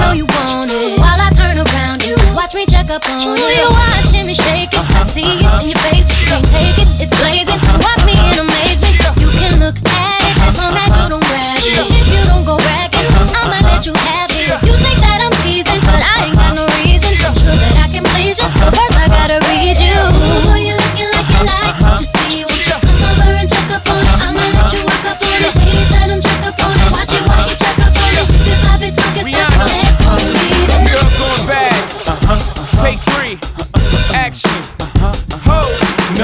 know you want it. While I turn around, you watch me check up on. You watching me shake it. I see it in your face. Can't take it, it's blazing. Watch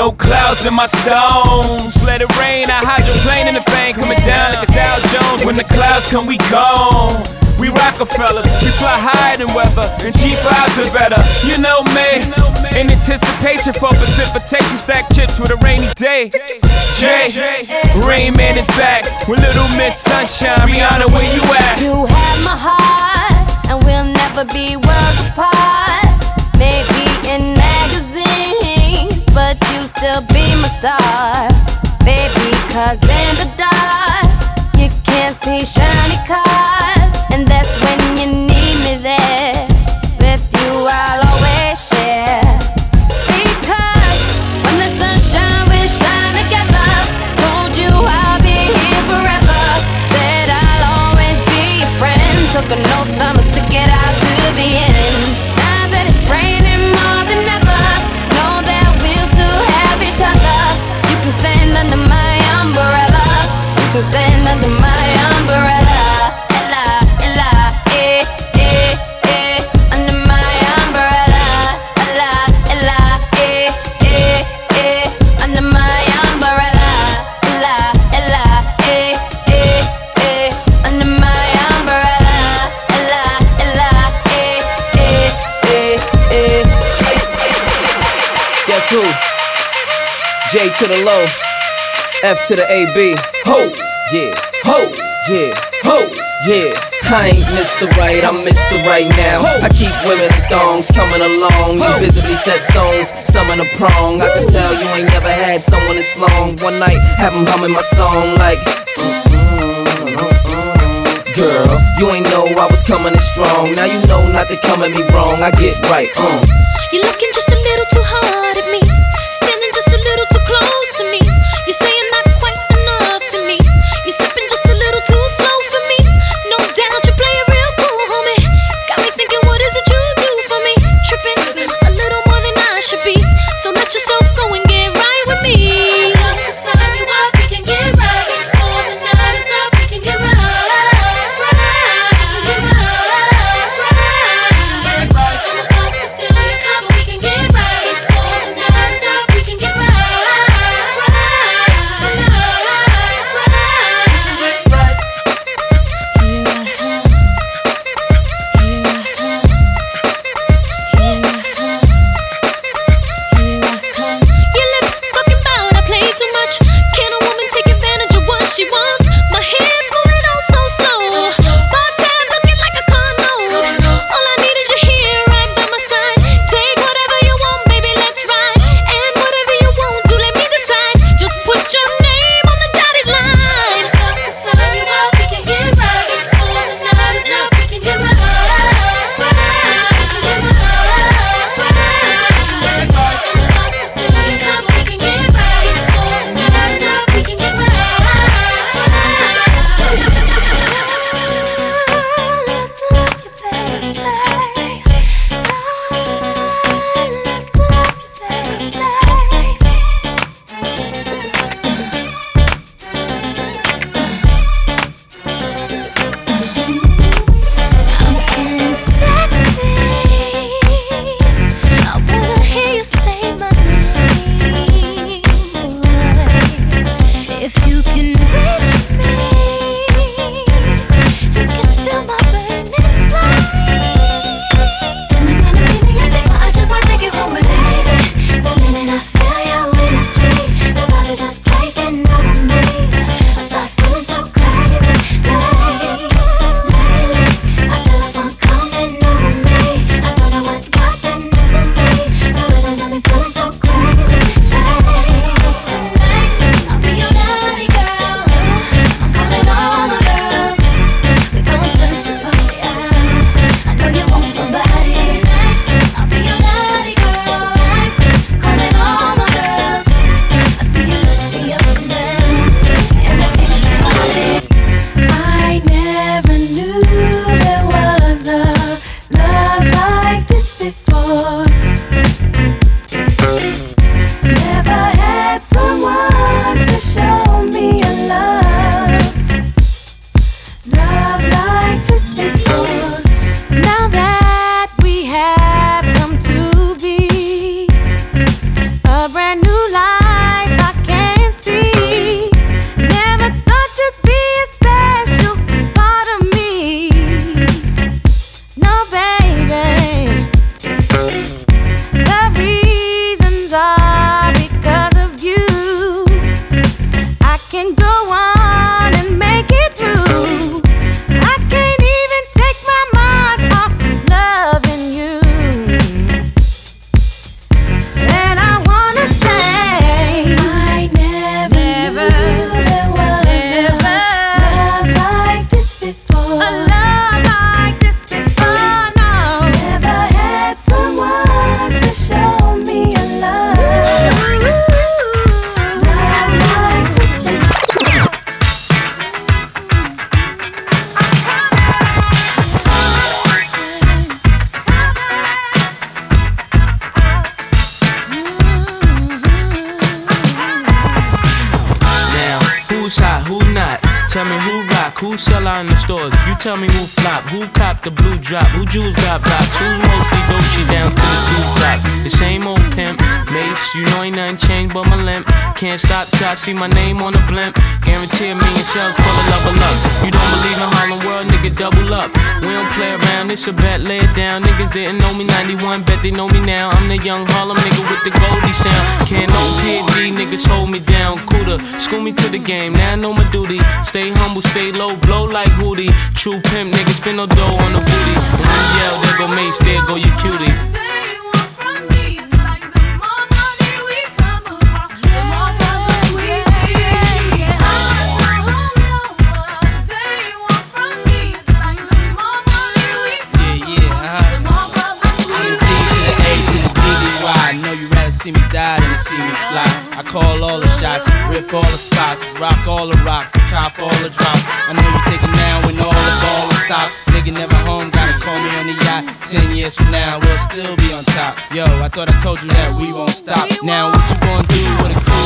No clouds in my stones. Let it rain. I hydroplane in the bank. Coming down like a Dow Jones. When the clouds come, we gone. We Rockefellers, we fly higher than weather, and G5s are better. You know me, in anticipation for precipitation, stack chips with a rainy day. Jay, Rain Man is back with Little Miss Sunshine. Rihanna, where you at? You have my heart, and we'll never be worlds apart. Maybe in but you still be my star. Baby, cause in the dark, you can't see shiny cars. And that's when you need me there. With you, I'll always share. Because when the shine together. Told you I'll be here forever. Said I'll always be friend. Took oath, stick it out to the end. Under my umbrella. Ella, Ella, eh, eh, eh, under my umbrella. Ella, Ella, eh, eh, eh, under my umbrella. Ella, Ella, eh, eh, eh, under my umbrella. Ella, Ella, eh, eh, eh, eh, Guess who? J to the low, F to the AB. Ho, yeah, ho, yeah, ho, yeah. I ain't Mr. Right, I'm Mr. Right now. I keep women in thongs coming along. You visibly set stones, some in a prong. I can tell you ain't never had someone this long. One night, have 'em humming my song like. Girl, you ain't know I was coming in strong. Now you know not to come at me wrong. I get right. Uh. You're looking just see my name on the blimp. Guarantee a million sales, pull a level up. You don't believe in Harlem World, nigga, double up. We don't play around, it's a bet, lay it down. Niggas didn't know me 91, bet they know me now. I'm the young Harlem nigga with the Goldie sound. Can't no PD, niggas hold me down. Cooler, school me to the game, now I know my duty. Stay humble, stay low, blow like Hootie. True pimp, niggas spin no dough on the booty. When yell, there go Mase, there go your cutie. Call all the shots, rip all the spots, rock all the rocks, cop all the drops. I know you thinking now when all the ball stopped. Nigga never home, gotta call me on the yacht. Ten years from now, we'll still be on top. Yo, I thought I told you that we won't stop. Now what you gonna do with a crew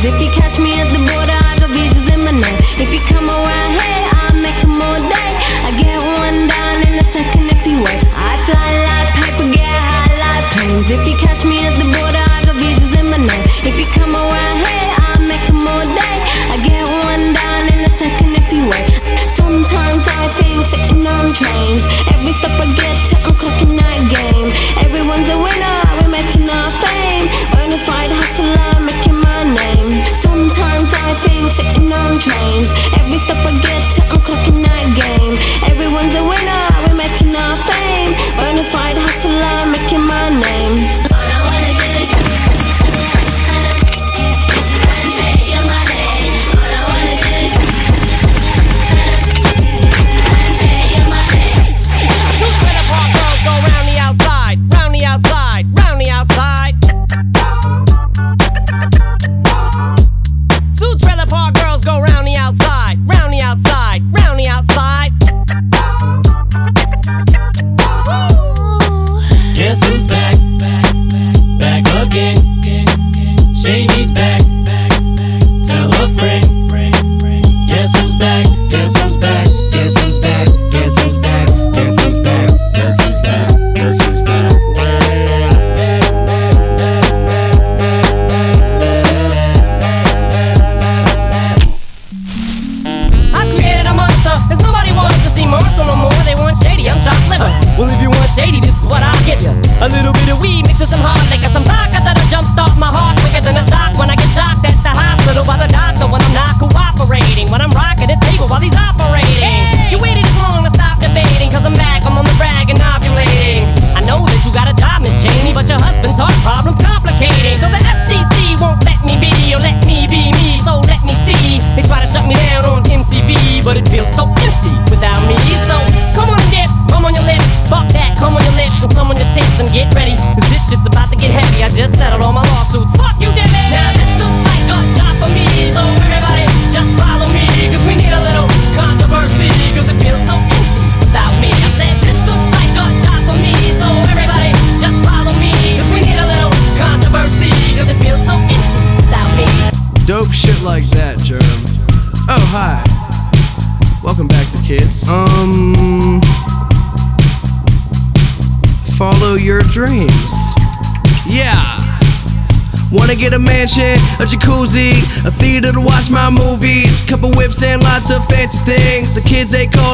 If you catch me at the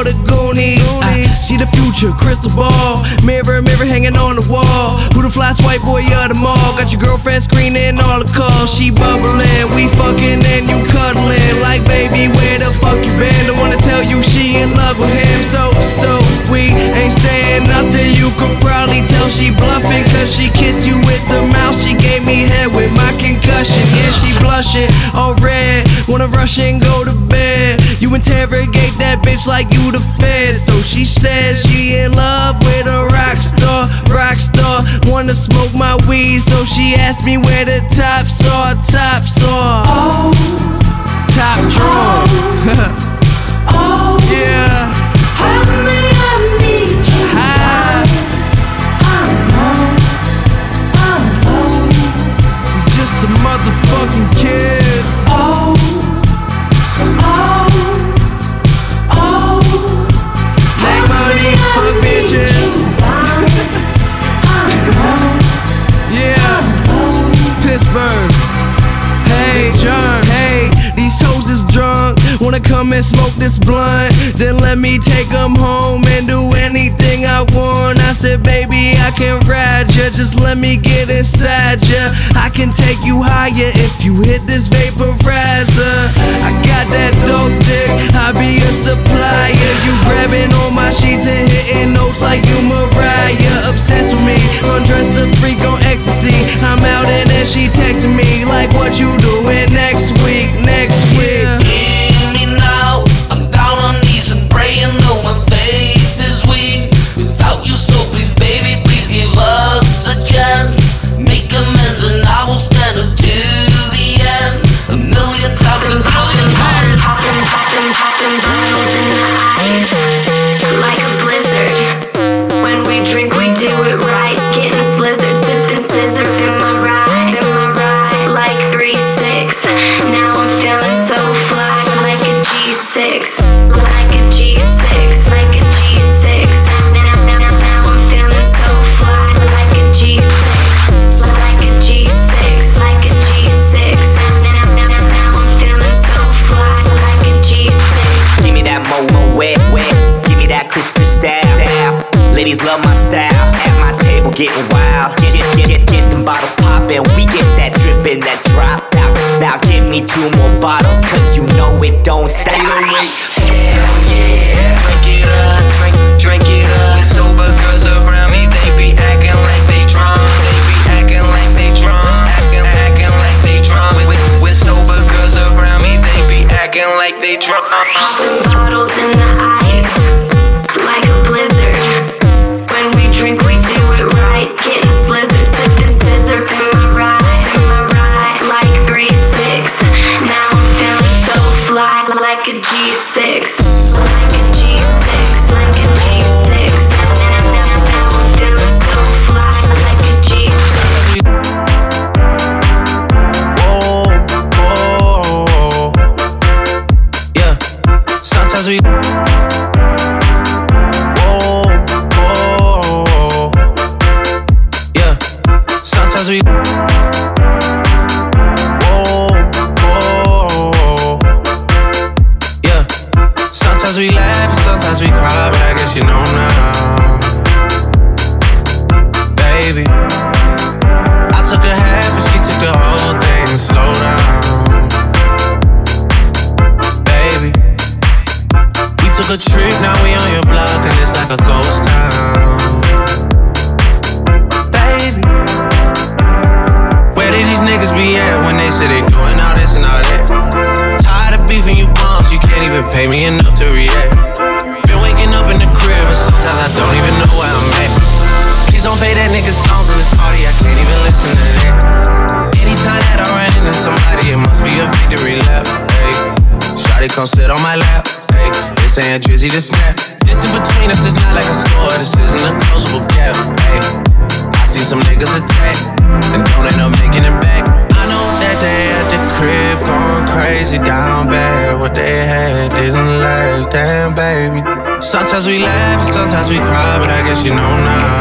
the Goonies. Ah, I see the future, crystal ball, mirror, mirror hanging on the wall. Who the flyest white boy of the mall? Got your girlfriend screening all the calls. She bubbling, we fucking and you cuddling. Like baby, where the fuck you been? Don't wanna tell you she in love with him. So so we ain't saying nothing. You could probably tell she bluffing, cause she kissed you with the mouth. She gave me head with my concussion. Yeah, she blushing, all red. Wanna rush and go to bed. You interrogate that bitch like you the fed. So she says she in love with a rock star, rock star. Wanna smoke my weed, so she asked me where the tops are, tops are. Oh, top drawer. Oh, yeah. Honey, I need you. Hi. I'm low, I'm. Just a motherfucking kid. come and smoke this blunt. Then let me take them home and do anything I want. I said, baby, I can ride ya. Just let me get inside ya. I can take you higher if you hit this vaporizer. I got that dope dick. I be a supplier. You grabbing all my sheets and hitting notes like you Mariah. Obsessed with me. Undress a freak on pay me in Sometimes we cry, but I guess you know now.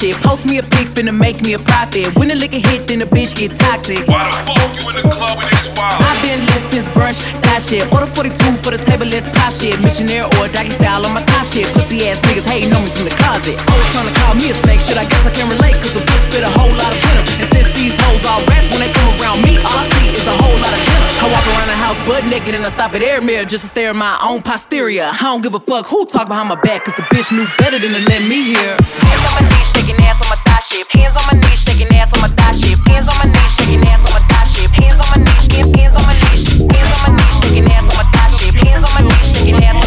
shit. Post me a pic, finna make me a profit. When the liquor hit, then the bitch get toxic. Why the fuck you in the club when it's wild? I've been lit since brunch, that shit. Order 42 for the table, let's pop shit. Missionary or doggy style on my top shit. Pussy ass niggas hating on me from the closet. Always tryna call me a snake, shit. I guess I can relate, cause a bitch spit a whole lot of butt naked and I stop at air mirror just to stare at my own posterior. I don't give a fuck who talk behind my back, cause the bitch knew better than to let me hear. Hands on my knees, shaking ass on my thigh shit. Hands on my knees, shaking ass on my thigh shit. Hands on my knees, shaking ass on my thigh shit. Hands on my knees, hands on my knees, hands on my knees, shaking ass on my thigh shit. Hands on my knees, shaking ass.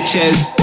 Bitches.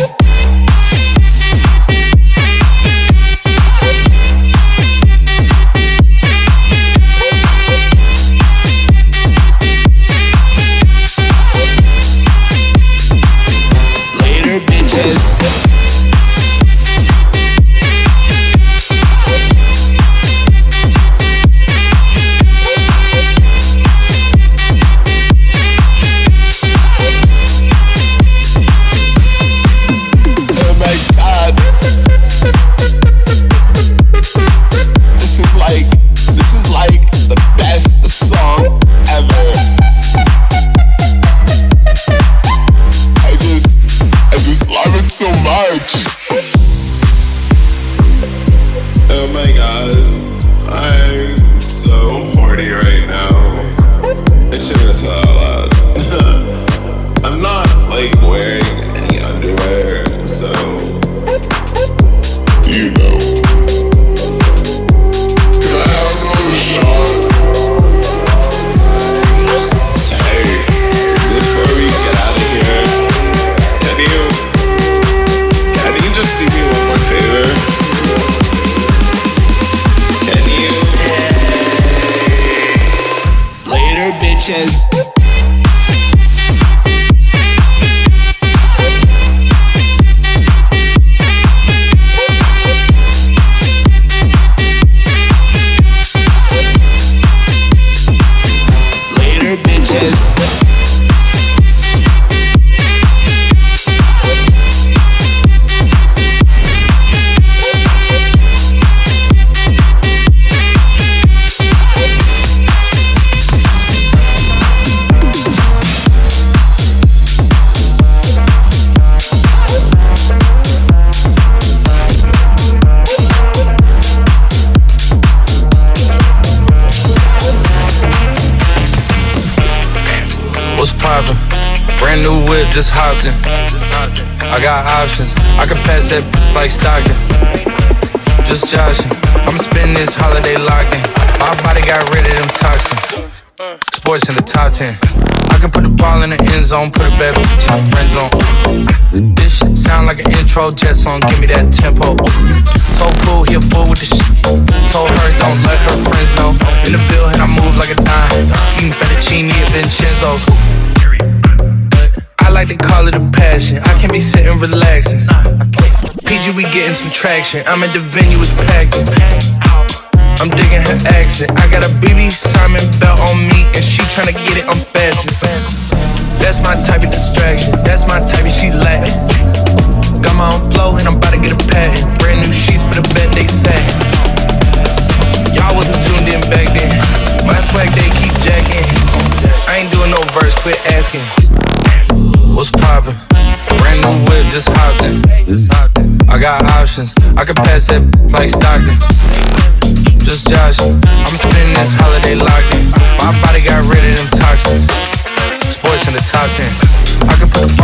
Hopped in. I got options. I can pass that like Stockton. Just joshing. I'ma spend this holiday locked in. My body got rid of them toxins. Sports in the top 10. I can put the ball in the end zone, put a bad bitch in the friend zone. This shit sound like an intro jet song, give me that tempo. Told cool, he a fool with the shit. Told her don't let her friends know. In the field, and I move like a dime. Eating fettuccine at Vincenzo's. I like to call it a passion. I can't be sitting relaxing. PG, we getting some traction. I'm at the venue, it's packed. I'm digging her accent. I got a BB Simon belt on me, and she tryna get it unfastened. That's my type of distraction. That's my type of she Latin. Got my own flow, and I'm about to get a patent. Brand new sheets for the bed, they satin. Y'all wasn't tuned in back then. My swag, they keep jacking. I ain't doing no verse, quit asking. What's poppin'? Brand new whip, just hopped in. I got options. I can pass that like Stockton. Just Josh. I'ma spend this holiday locked in. My body got rid of them toxins. Sports in the top 10. I can put the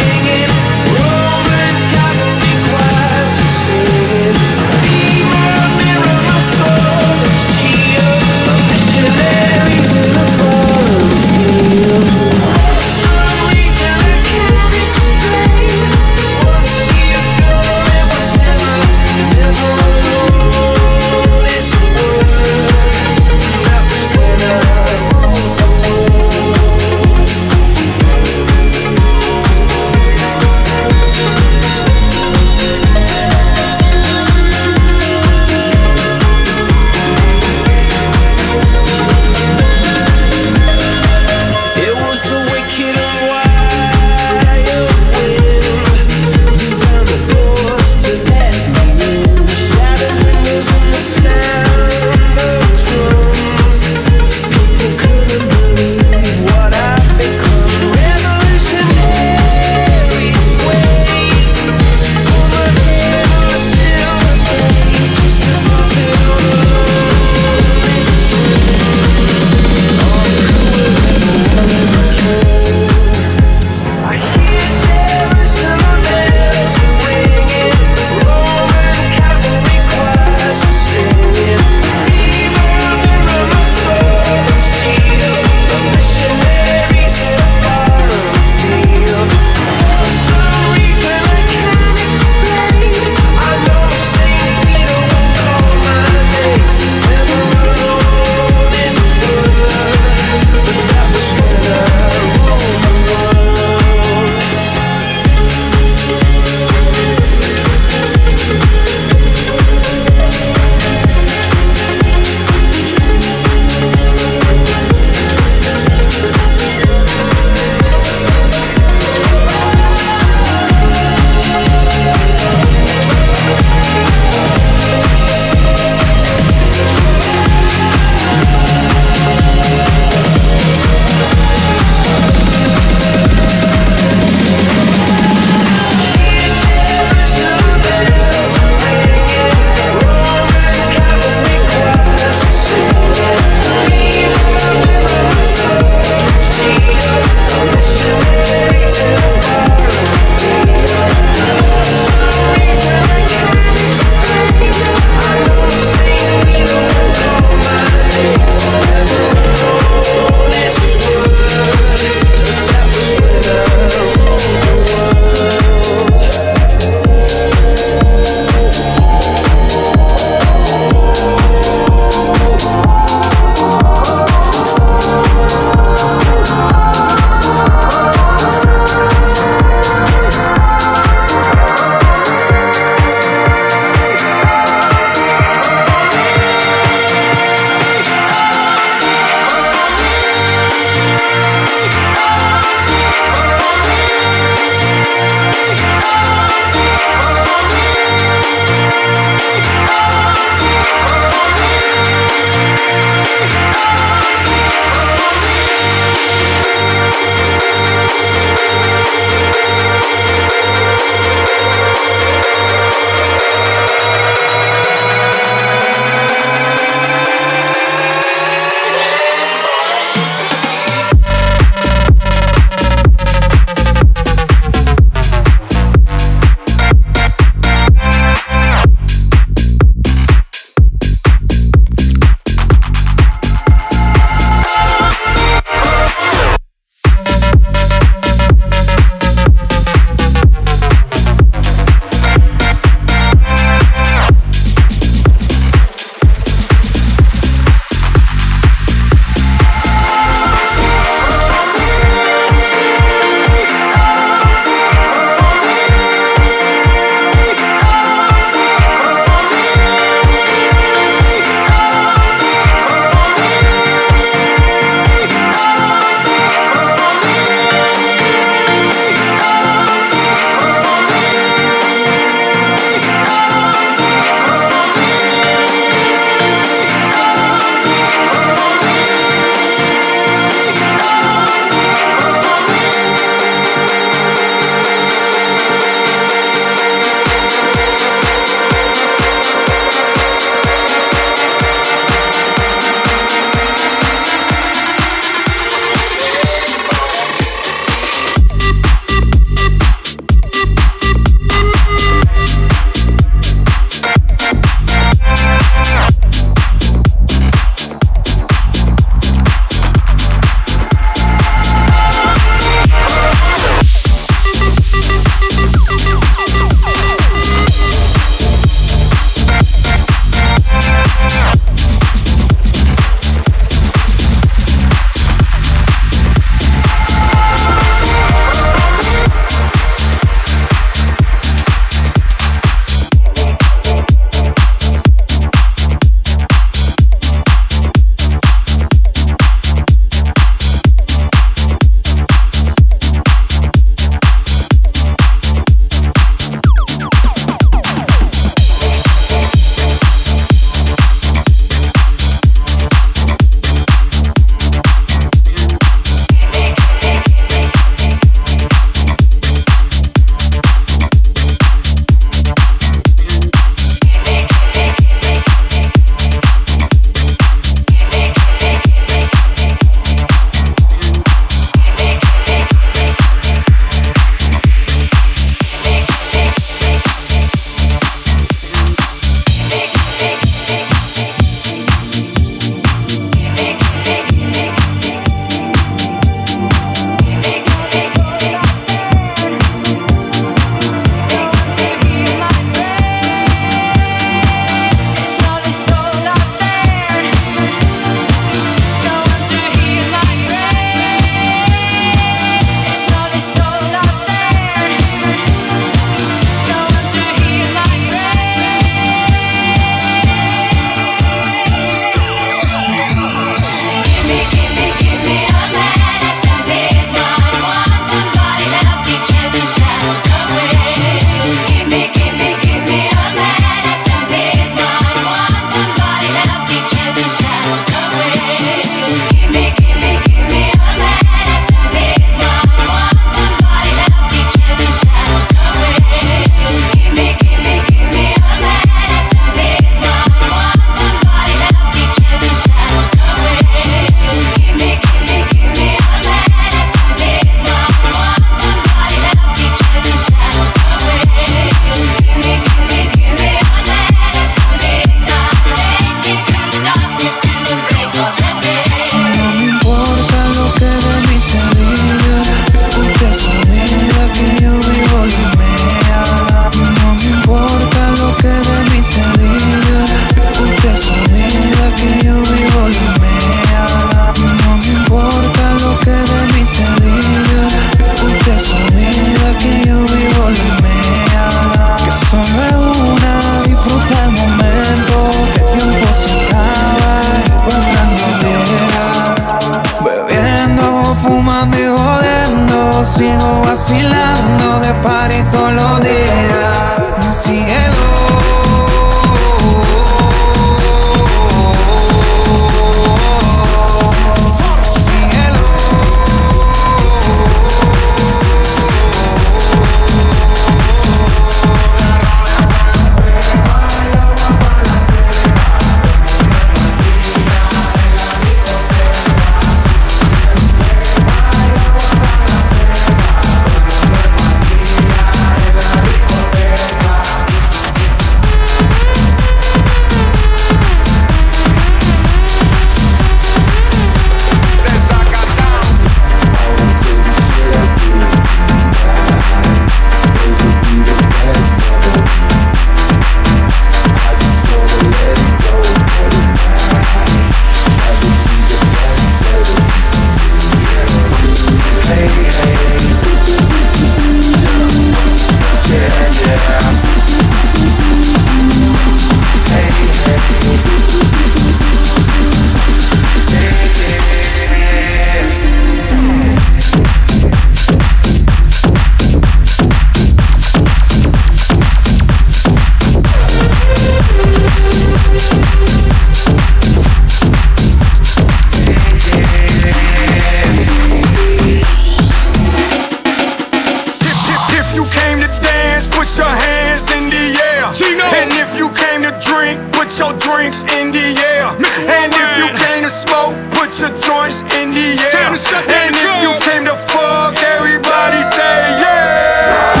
your drinks in the air. And if you came to smoke, put your joints in the air. And if you came to fuck, everybody say yeah.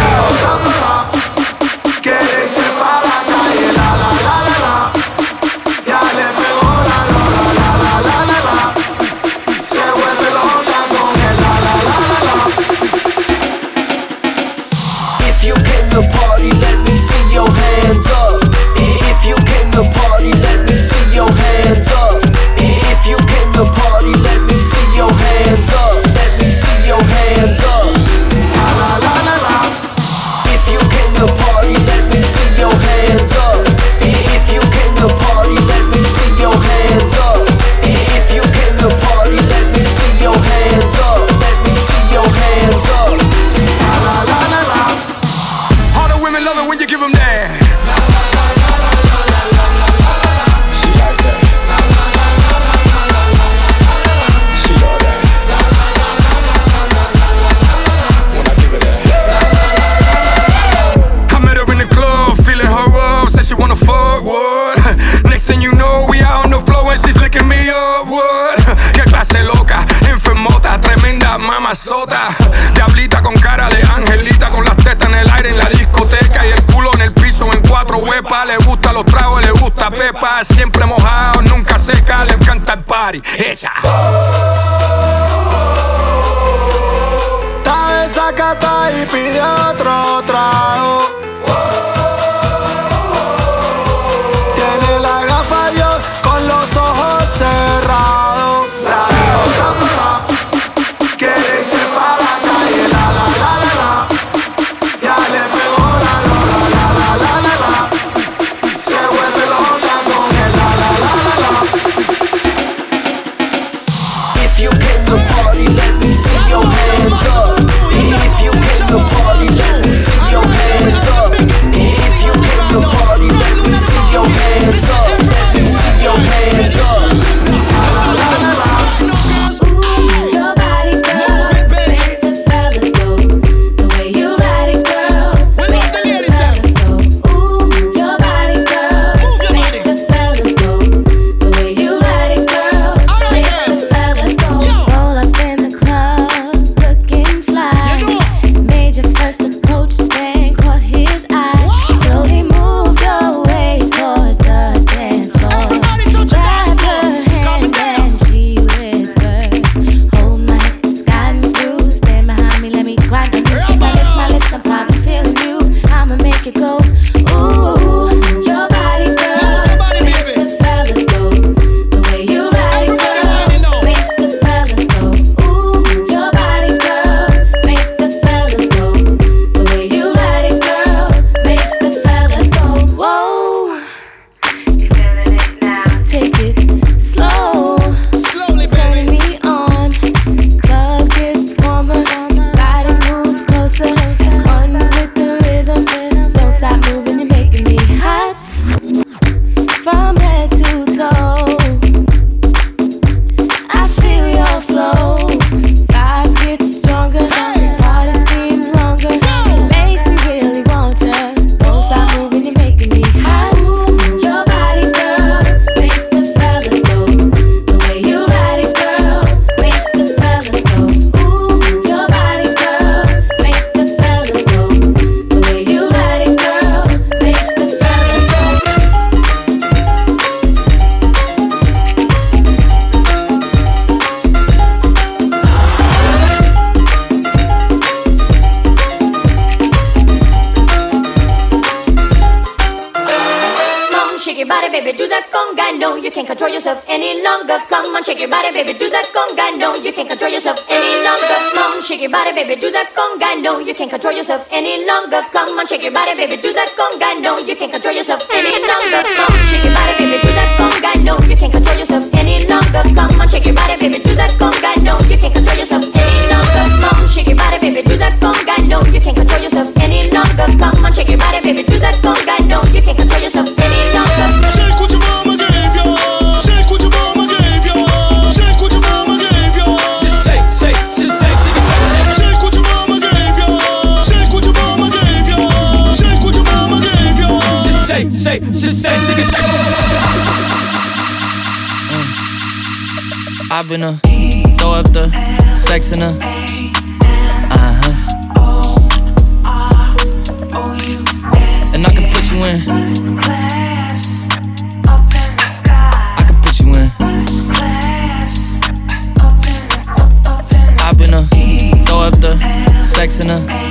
le gusta los tragos, le gusta pepa. Siempre mojado, nunca seca, le encanta el party. Esa. Está desacata y pide otro trago body, baby, do that conga. No, you can't control yourself any longer. Come on, shake your body, baby, do that Been a throw up the sex in a uh huh. And I can put you in. I can put you in. A throw up the sex in a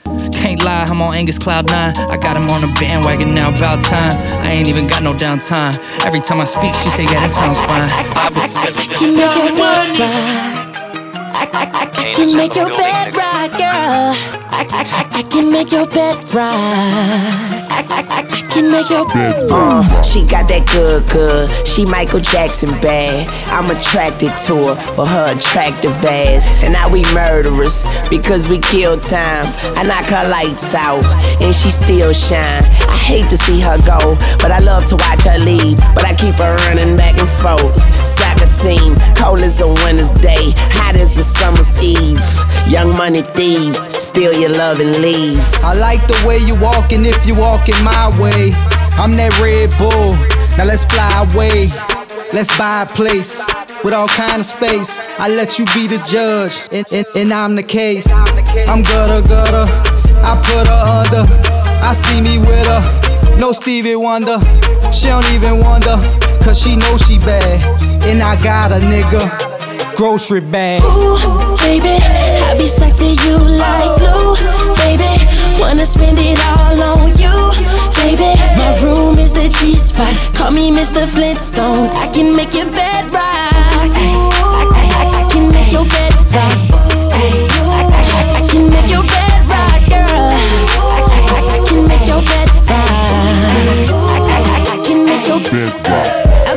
Can't lie, I'm on Angus Cloud 9. I got him on a bandwagon now, about time. I ain't even got no downtime. Every time I speak, she say, yeah, that sounds fine. I I I can make your bed right. I, I, I can make your bed right, girl. I, I, I, I can make your bed right. I, I, I can make your bed Uh, she got that good, good. She Michael Jackson bad. I'm attracted to her for her attractive ass. And now we murderers because we kill time. I knock her lights out and she still shine. I hate to see her go, but I love to watch her leave. But I keep her running back and forth. Soccer team, cold as a winter's day, hot as a summer's eve. Young money thieves, steal your love and leave. I like the way you walking if you walking my way. I'm that Red Bull. Now let's fly away. Let's buy a place with all kind of space. I let you be the judge, and, and, and I'm the case. I'm gutter gutter. I put her under. I see me with her. No Stevie Wonder. She don't even wonder, cause she know she bad. And I got a nigga. Grocery bag. Ooh, baby, I be stuck to you like glue, baby. Wanna spend it all on you, baby. My room is the G spot. Call me Mr. Flintstone. I can make your bed rock. I, I, I, I can make your bed rock. I, can make your bed rock, girl. I can make your bed rock.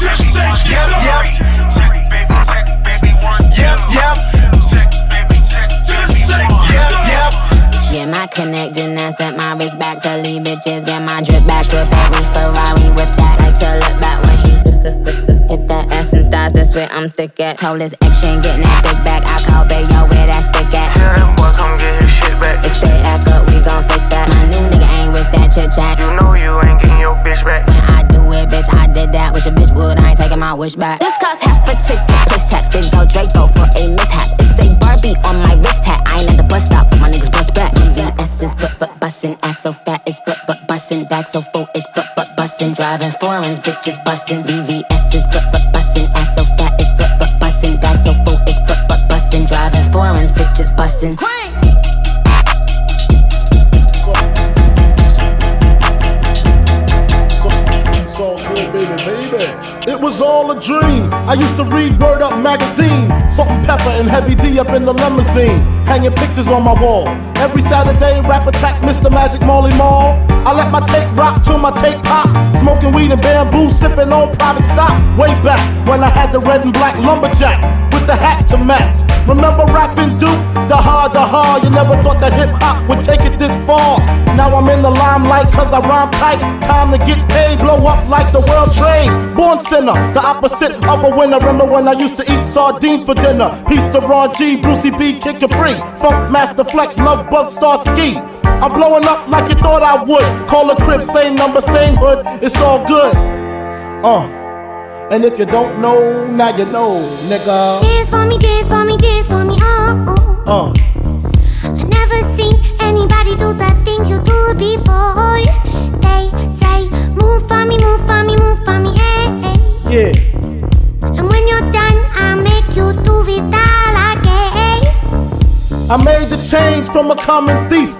Yep, yep. Just say, yep, yep. Yep, yep. Just say, yep, yep. Yeah, my connection and sent my wrist back to leave bitches. Get my drip back, drip back, we Ferrari with that. Like to look back when she hit that ass and thighs. That's where I'm thick at. Told his ex she ain't getting that dick back. I call Bayo where that stick at. Tell them boy come my wish back. This cost half a ticket, plus tax. Big go Draco for a mishap. It's a Barbie on my wrist hat. I ain't at the bus stop, my niggas bust back. VVS is but but bustin', ass so fat it's but but bustin', back so full it's but but bustin', driving foreigns, bitches bustin'. Heavy D up in the limousine. Hanging pictures on my wall. Every Saturday, rap attack Mr. Magic Marley Marl. I let my tape rock till my tape pop. Smoking weed and bamboo, sipping on private stock. Way back when I had the red and black lumberjack with the hat to match. Remember rapping Duke? The hard, the hard. You never thought that hip hop would take it this far. Now I'm in the limelight cause I rhyme tight. Time to get paid, blow up like the world trade. Born sinner, the opposite of a winner. Remember when I used to eat sardines for dinner? Peace to Ron G, Brucey B, Kid Capri. Funkmaster Flex, Lovebug Starski. I'm blowing up like you thought I would. Call a crib, same number, same hood. It's all good. Uh. And if you don't know, now you know, nigga. Me, dance for me, dance for me, oh, oh. Uh. I never seen anybody do the things you do before. They say, move for me, move for me, move for me, eh, eh. Yeah. And when you're done, I make you do it all again. I made the change from a common thief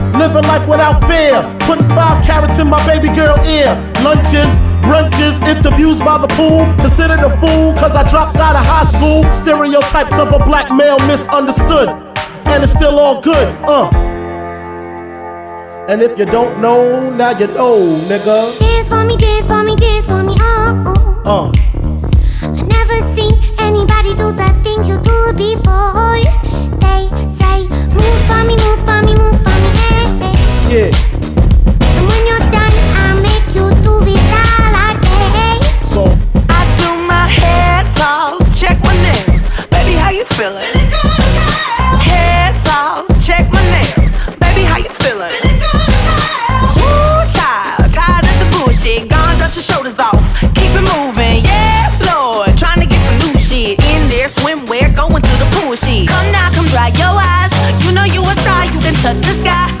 Living life without fear, putting five carats in my baby girl ear. Lunches, brunches, interviews by the pool. Considered a fool cause I dropped out of high school. Stereotypes of a black male misunderstood. And it's still all good, uh. And if you don't know, now you know, nigga. Dance for me, dance for me, dance for me, oh, oh. Uh. I never seen anybody do the things you do before. They say, move for me, move for me, move feeling? Hair toss, check my nails. Baby, how you feeling? Woo, child, tired of the bullshit. Gone, dust your shoulders off. Keep it moving, yes, Lord. Trying to get some new shit in there. Swimwear, going to the pool shit. Come now, come dry your eyes. You know you a star, you can touch the sky.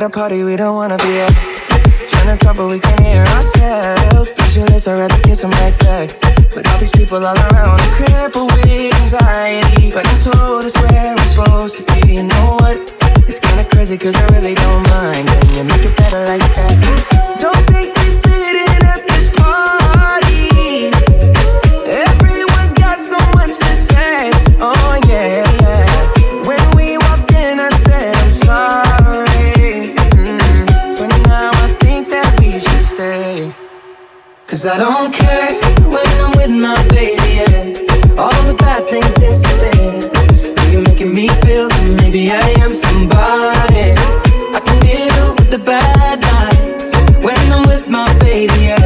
at a party we don't wanna be at. Trying to talk but we can't hear ourselves. Pictureless, I'd rather kiss them right back. But all these people all around, I'm crippled with anxiety. But I'm told it's where I'm supposed to be. You know what? It's kinda crazy cause I really don't mind. Can you make it better like that? Don't think we fit in at this party. Cause I don't care when I'm with my baby, yeah. All the bad things disappear. You're making me feel that maybe I am somebody. I can deal with the bad nights when I'm with my baby, yeah.